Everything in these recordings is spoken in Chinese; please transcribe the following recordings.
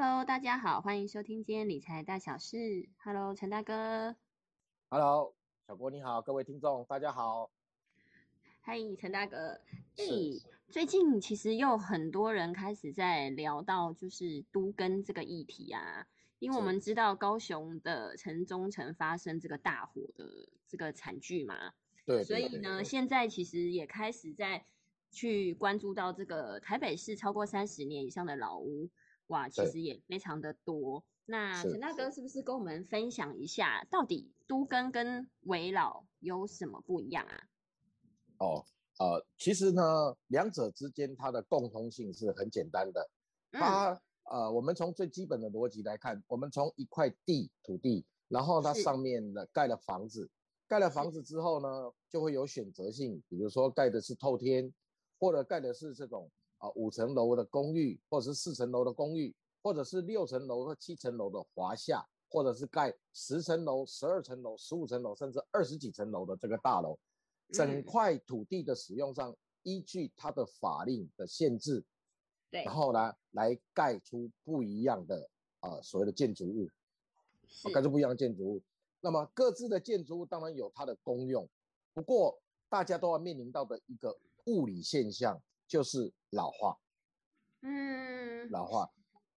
大家好，欢迎收听今天理财大小事。Hello，陈大哥。Hello，小郭你好，各位听众大家好。嗨，陈大哥。哎，最近其实又很多人开始在聊到就是都根这个议题啊，因为我们知道高雄的城中城发生这个大火的这个惨剧嘛。对。所以呢，现在其实也开始在去关注到这个台北市超过三十年以上的老屋。哇，其实也非常的多。那陈大哥是不是跟我们分享一下，到底都根跟围老有什么不一样啊？哦，呃，其实呢，两者之间它的共通性是很简单的。它呃，我们从最基本的逻辑来看，我们从一块地土地，然后它上面的盖了房子，盖了房子之后呢，就会有选择性，比如说盖的是透天，或者盖的是这种。啊，五层楼的公寓，或者是四层楼的公寓，或者是六层楼和七层楼的华夏，或者是盖十层楼、十二层楼、十五层楼，甚至二十几层楼的这个大楼，整块土地的使用上，依据它的法令的限制，对，然后呢，来盖出不一样的啊所谓的建筑物，盖出不一样的建筑物。那么各自的建筑物当然有它的功用，不过大家都要面临到的一个物理现象。就是老化，嗯，老化，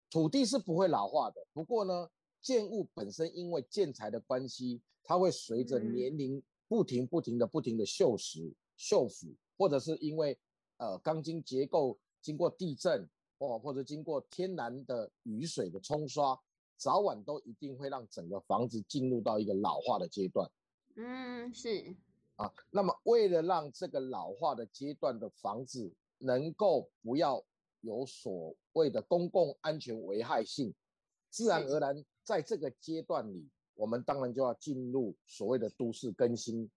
土地是不会老化的。不过呢，建物本身因为建材的关系，它会随着年龄不停、不停的、不停的锈蚀、锈腐，或者是因为呃钢筋结构经过地震或或者经过天然的雨水的冲刷，早晚都一定会让整个房子进入到一个老化的阶段。嗯，是啊。那么为了让这个老化的阶段的房子，能够不要有所谓的公共安全危害性，自然而然在这个阶段里，我们当然就要进入所谓的都市更新。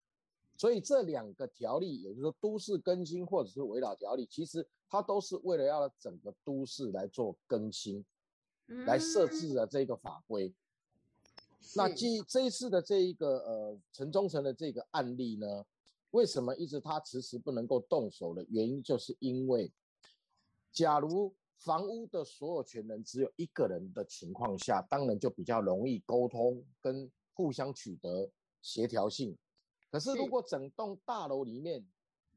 所以这两个条例，也就是说都市更新或者是围绕条例，其实它都是为了要整个都市来做更新，来设置的这个法规。那基这一次的这一个呃城中城的这个案例呢？为什么一直他迟迟不能够动手的原因，就是因为，假如房屋的所有权人只有一个人的情况下，当然就比较容易沟通跟互相取得协调性。可是如果整栋大楼里面，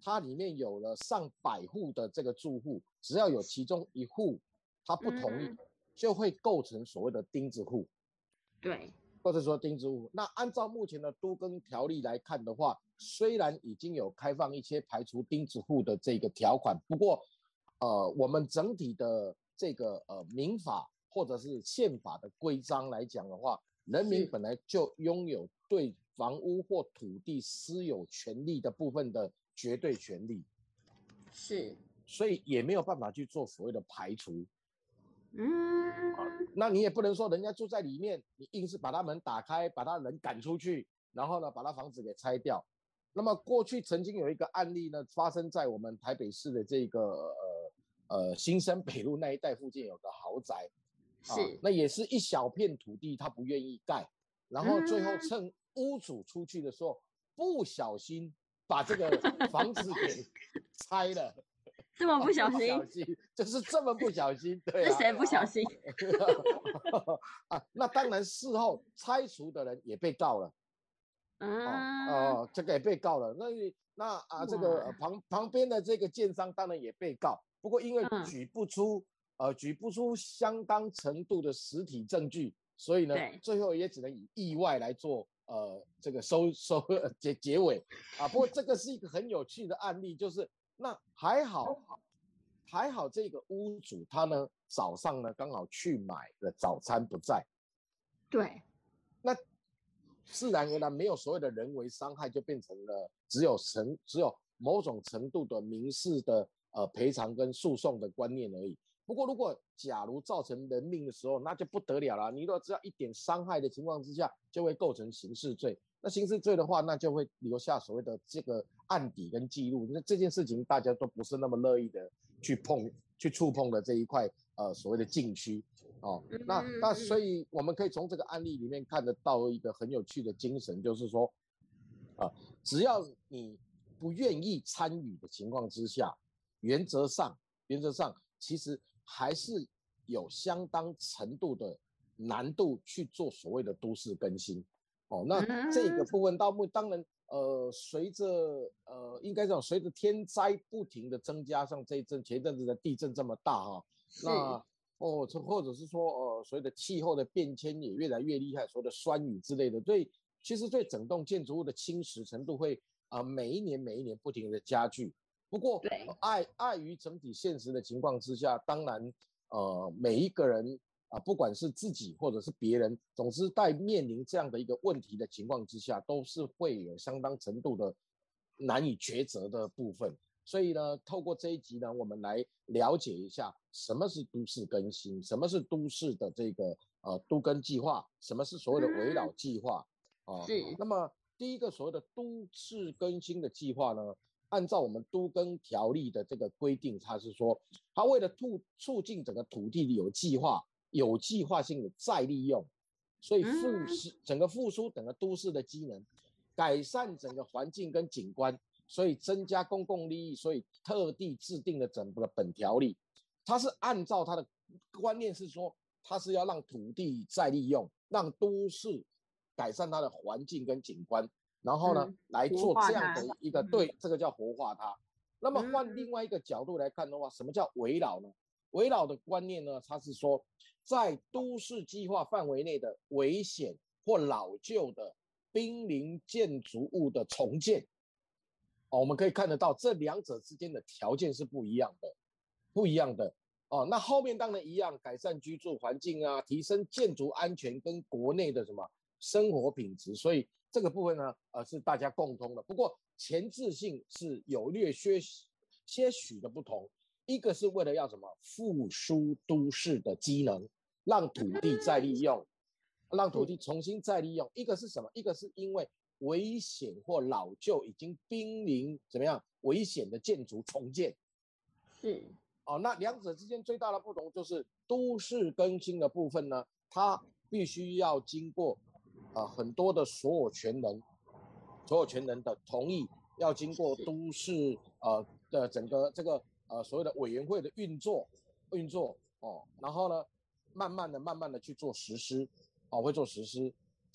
它里面有了上百户的这个住户，只要有其中一户他不同意，就会构成所谓的钉子户。对。或者说钉子户，那按照目前的都更条例来看的话，虽然已经有开放一些排除钉子户的这个条款，不过，呃，我们整体的这个呃民法或者是宪法的规章来讲的话，人民本来就拥有对房屋或土地私有权利的部分的绝对权利，是，所以也没有办法去做所谓的排除。嗯，那你也不能说人家住在里面，你硬是把他门打开，把他人赶出去，然后呢，把他房子给拆掉。那么过去曾经有一个案例呢，发生在我们台北市的这个呃呃新生北路那一带附近有个豪宅，是，那也是一小片土地，他不愿意盖，然后最后趁屋主出去的时候，不小心把这个房子给拆了。这么不小心，就是这么不小心，对是谁不小心？啊，那当然事后拆除的人也被告了，嗯，哦，这个也被告了。那那啊，这个旁旁边的这个建商当然也被告，不过因为举不出呃举不出相当程度的实体证据，所以呢，最后也只能以意外来做呃这个收收结结尾啊。不过这个是一个很有趣的案例，就是。那还好，还好这个屋主他呢早上呢刚好去买了早餐不在，对，那自然而然没有所谓的人为伤害，就变成了只有神只有某种程度的民事的呃赔偿跟诉讼的观念而已。不过，如果假如造成人命的时候，那就不得了了。你如果只要一点伤害的情况之下，就会构成刑事罪。那刑事罪的话，那就会留下所谓的这个案底跟记录。那这件事情大家都不是那么乐意的去碰、去触碰的这一块呃所谓的禁区哦。那那所以我们可以从这个案例里面看得到一个很有趣的精神，就是说啊，只要你不愿意参与的情况之下，原则上原则上其实。还是有相当程度的难度去做所谓的都市更新，哦，那这个部分到目当然，呃，随着呃，应该讲随着天灾不停的增加，像这一阵前一阵子的地震这么大哈，那哦，或者是说呃，所谓的气候的变迁也越来越厉害，所谓的酸雨之类的，对，其实对整栋建筑物的侵蚀程度会啊，每一年每一年不停的加剧。不过，碍碍于整体现实的情况之下，当然，呃，每一个人啊，不管是自己或者是别人，总之在面临这样的一个问题的情况之下，都是会有相当程度的难以抉择的部分。所以呢，透过这一集呢，我们来了解一下什么是都市更新，什么是都市的这个呃都更计划，什么是所谓的围绕计划啊？是。那么第一个所谓的都市更新的计划呢？按照我们都更条例的这个规定，它是说，它为了促促进整个土地有计划、有计划性的再利用，所以复苏整个复苏整个都市的机能，改善整个环境跟景观，所以增加公共利益，所以特地制定了整个本条例。它是按照它的观念是说，它是要让土地再利用，让都市改善它的环境跟景观。然后呢，来做这样的一个对，这个叫活化它。那么换另外一个角度来看的话，什么叫围绕呢？围绕的观念呢，它是说在都市计划范围内的危险或老旧的濒临建筑物的重建。哦，我们可以看得到这两者之间的条件是不一样的，不一样的。哦，那后面当然一样，改善居住环境啊，提升建筑安全跟国内的什么生活品质，所以。这个部分呢，呃，是大家共通的。不过前置性是有略些些许的不同。一个是为了要什么复苏都市的机能，让土地再利用，让土地重新再利用。一个是什么？一个是因为危险或老旧已经濒临怎么样危险的建筑重建。是哦，那两者之间最大的不同就是都市更新的部分呢，它必须要经过。啊，很多的所有权人，所有权人的同意要经过都市呃的整个这个呃所谓的委员会的运作运作哦，然后呢，慢慢的慢慢的去做实施，哦会做实施，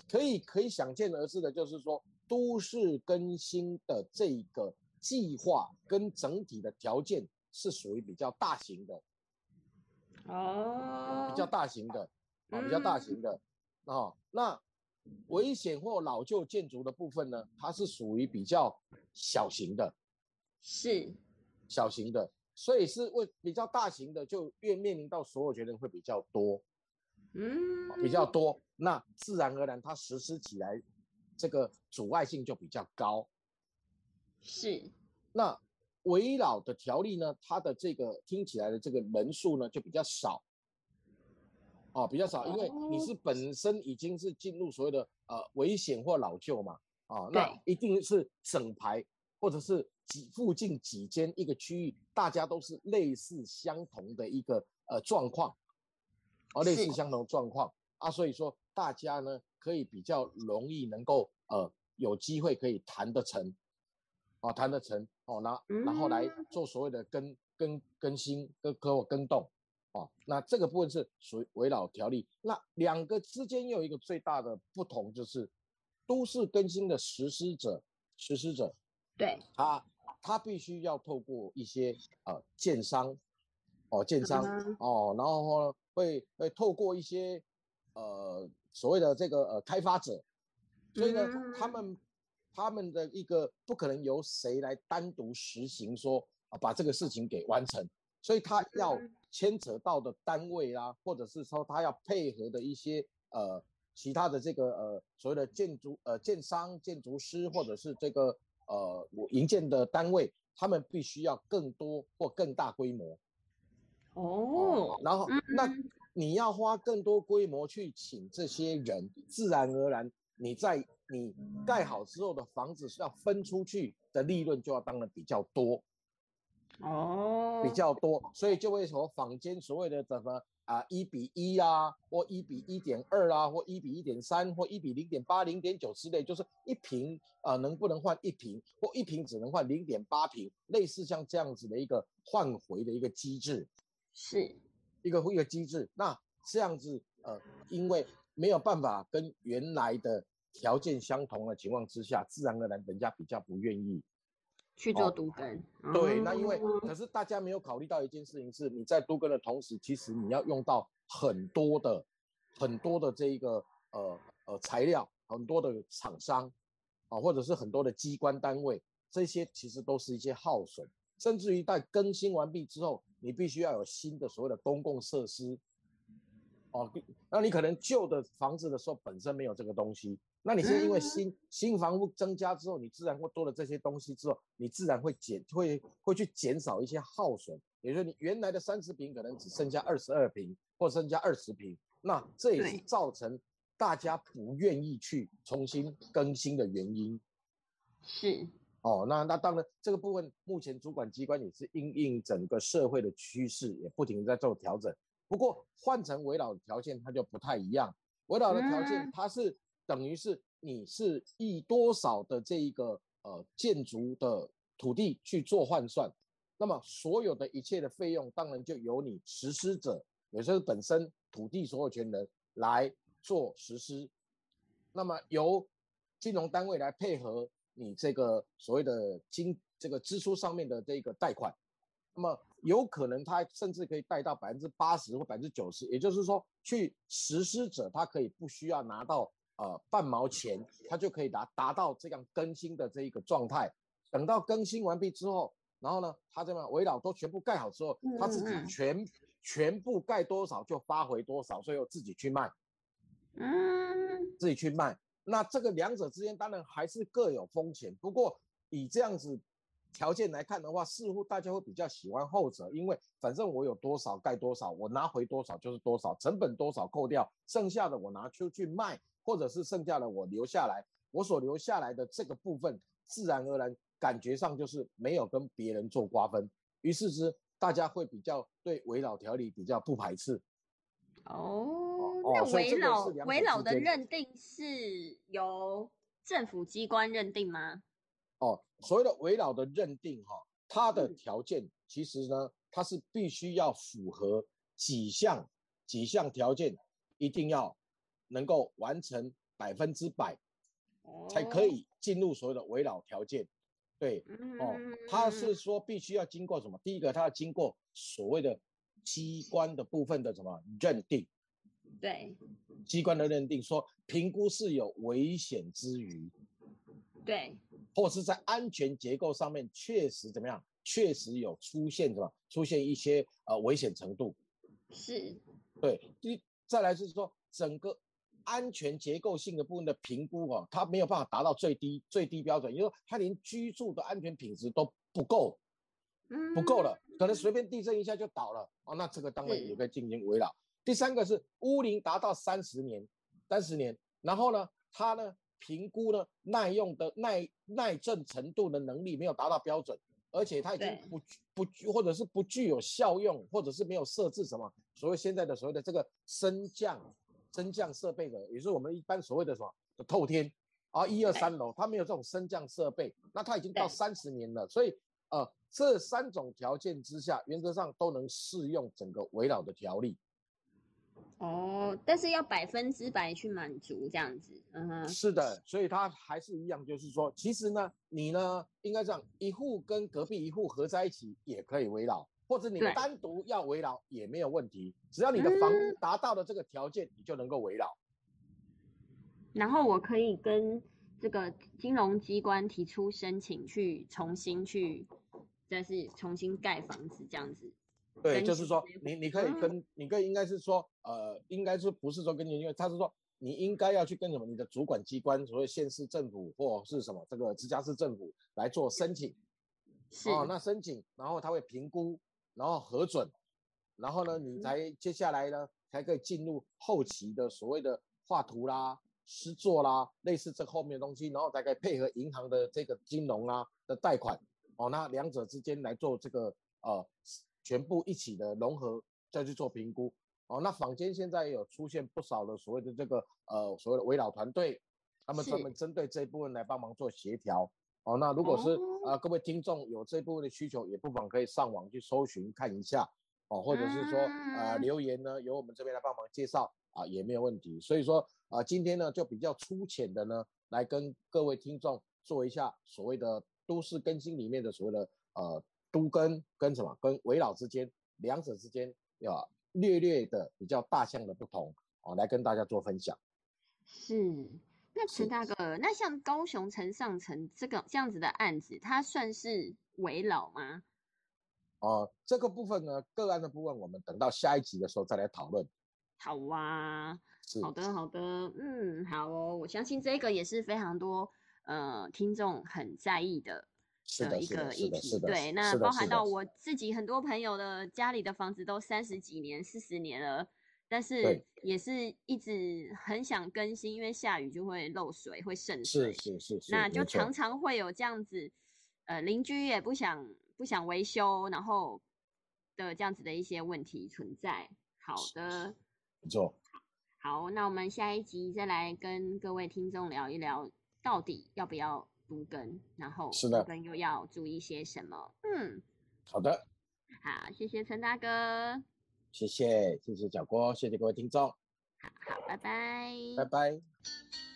可以可以想见而知的就是说，都市更新的这个计划跟整体的条件是属于比较大型的，哦，比较大型的啊，比较大型的啊，那。危险或老旧建筑的部分呢，它是属于比较小型的，是小型的，所以是为比较大型的，就越面临到所有权人会比较多，嗯，比较多，那自然而然它实施起来这个阻碍性就比较高，是。那围绕的条例呢，它的这个听起来的这个人数呢就比较少。哦，比较少，因为你是本身已经是进入所谓的呃危险或老旧嘛，啊，那一定是整排或者是几附近几间一个区域，大家都是类似相同的一个呃状况，啊，类似相同状况。啊，所以说大家呢可以比较容易能够呃有机会可以谈得成，啊，谈得成。哦，那然后来做所谓的更更更新跟跟跟动。哦，那这个部分是属于围绕条例。那两个之间又有一个最大的不同，就是都市更新的实施者，实施者，对，他他必须要透过一些呃建商，哦建商哦，然后会会透过一些呃所谓的这个呃开发者，所以呢，他们他们的一个不可能由谁来单独实行说啊把这个事情给完成，所以他要。牵扯到的单位啦，或者是说他要配合的一些呃其他的这个呃所谓的建筑呃建商、建筑师，或者是这个呃我营建的单位，他们必须要更多或更大规模。哦，然后那你要花更多规模去请这些人，自然而然你在你盖好之后的房子是要分出去的利润就要当然比较多。哦，比较多，所以就会什么坊间所谓的怎么啊一比一啊，或一比一点二啊，或一比一点三，或一比零点八、零点九之类，就是一平啊能不能换一平，或一平只能换零点八平，类似像这样子的一个换回的一个机制，是一个一个机制。那这样子呃，因为没有办法跟原来的条件相同的情况之下，自然而然人家比较不愿意。去做都根，对，那因为可是大家没有考虑到一件事情是，你在都根的同时，其实你要用到很多的很多的这一个呃呃材料，很多的厂商啊，或者是很多的机关单位，这些其实都是一些耗损，甚至于在更新完毕之后，你必须要有新的所谓的公共设施。哦，那你可能旧的房子的时候本身没有这个东西，那你是因为新新房屋增加之后，你自然会多了这些东西之后，你自然会减会会去减少一些耗损，也就是你原来的三十平可能只剩下二十二平或剩下二十平，那这也是造成大家不愿意去重新更新的原因。是哦，那那当然这个部分目前主管机关也是因应整个社会的趋势，也不停在做调整。不过换成围绕的条件，它就不太一样。围绕的条件，它是等于是你是以多少的这一个呃建筑的土地去做换算，那么所有的一切的费用，当然就由你实施者，也就是本身土地所有权人来做实施。那么由金融单位来配合你这个所谓的金这个支出上面的这个贷款，那么。有可能他甚至可以贷到百分之八十或百分之九十，也就是说，去实施者他可以不需要拿到呃半毛钱，他就可以达达到这样更新的这一个状态。等到更新完毕之后，然后呢，他这么围绕都全部盖好之后，他自己全全部盖多少就发回多少，所以我自己去卖，嗯，自己去卖。那这个两者之间当然还是各有风险，不过以这样子。条件来看的话，似乎大家会比较喜欢后者，因为反正我有多少盖多少，我拿回多少就是多少，成本多少扣掉，剩下的我拿出去卖，或者是剩下的我留下来，我所留下来的这个部分，自然而然感觉上就是没有跟别人做瓜分，于是之大家会比较对围绕条例比较不排斥。哦，那围绕围绕的认定是由政府机关认定吗？哦，所谓的围绕的认定哈，它的条件其实呢，它是必须要符合几项几项条件，一定要能够完成百分之百，才可以进入所谓的围绕条件。对，哦，它是说必须要经过什么？第一个，它要经过所谓的机关的部分的什么认定？对，机关的认定说评估是有危险之余。对。或是在安全结构上面确实怎么样？确实有出现什么？出现一些呃危险程度。是，对。一再来就是说，整个安全结构性的部分的评估哦，它没有办法达到最低最低标准，因为它连居住的安全品质都不够，不够了，可能随便地震一下就倒了哦。那这个当然也可以进行围绕。第三个是屋龄达到三十年，三十年，然后呢，它呢？评估呢耐用的耐耐震程度的能力没有达到标准，而且它已经不不或者是不具有效用，或者是没有设置什么所谓现在的所谓的这个升降升降设备的，也是我们一般所谓的什么的透天啊一二三楼，它没有这种升降设备，那它已经到三十年了，所以呃这三种条件之下，原则上都能适用整个围绕的条例。哦，但是要百分之百去满足这样子，嗯哼，是的，所以它还是一样，就是说，其实呢，你呢应该这样，一户跟隔壁一户合在一起也可以围绕，或者你单独要围绕也没有问题，只要你的房屋达到了这个条件，你就能够围绕。然后我可以跟这个金融机关提出申请，去重新去，再是重新盖房子这样子。对，就是说，你你可以跟你可以应该是说，呃，应该是不是说跟你，因为他是说，你应该要去跟什么？你的主管机关，所谓县市政府或是什么这个直辖市政府来做申请。哦，那申请，然后他会评估，然后核准，然后呢，你才接下来呢才可以进入后期的所谓的画图啦、施作啦，类似这后面的东西，然后才可以配合银行的这个金融啊的贷款。哦，那两者之间来做这个呃全部一起的融合，再去做评估。哦，那坊间现在有出现不少的所谓的这个呃所谓的围老团队，他们专门针对这一部分来帮忙做协调。哦，那如果是呃各位听众有这部分的需求，也不妨可以上网去搜寻看一下。哦，或者是说呃留言呢，由我们这边来帮忙介绍啊，也没有问题。所以说啊，今天呢就比较粗浅的呢，来跟各位听众做一下所谓的都市更新里面的所谓的呃都跟跟什么跟围老之间两者之间要。略略的比较大项的不同哦，来跟大家做分享。是，那陈大哥，那像高雄城上城这个这样子的案子，它算是围老吗？哦，这个部分呢，个案的部分，我们等到下一集的时候再来讨论。好啊，好的，好的，嗯，好哦，我相信这个也是非常多呃听众很在意的。的一个议题，对，那包含到我自己很多朋友的家里的房子都三十几年、四十年了，但是也是一直很想更新，因为下雨就会漏水、会渗水，是是是，那就常常会有这样子，呃，邻居也不想不想维修，然后的这样子的一些问题存在。好的，没错。好，那我们下一集再来跟各位听众聊一聊，到底要不要。读根，然后是的，根又要注意些什么？嗯，好的，好，谢谢陈大哥，谢谢，谢谢小郭，谢谢各位听众，好好，拜拜，拜拜。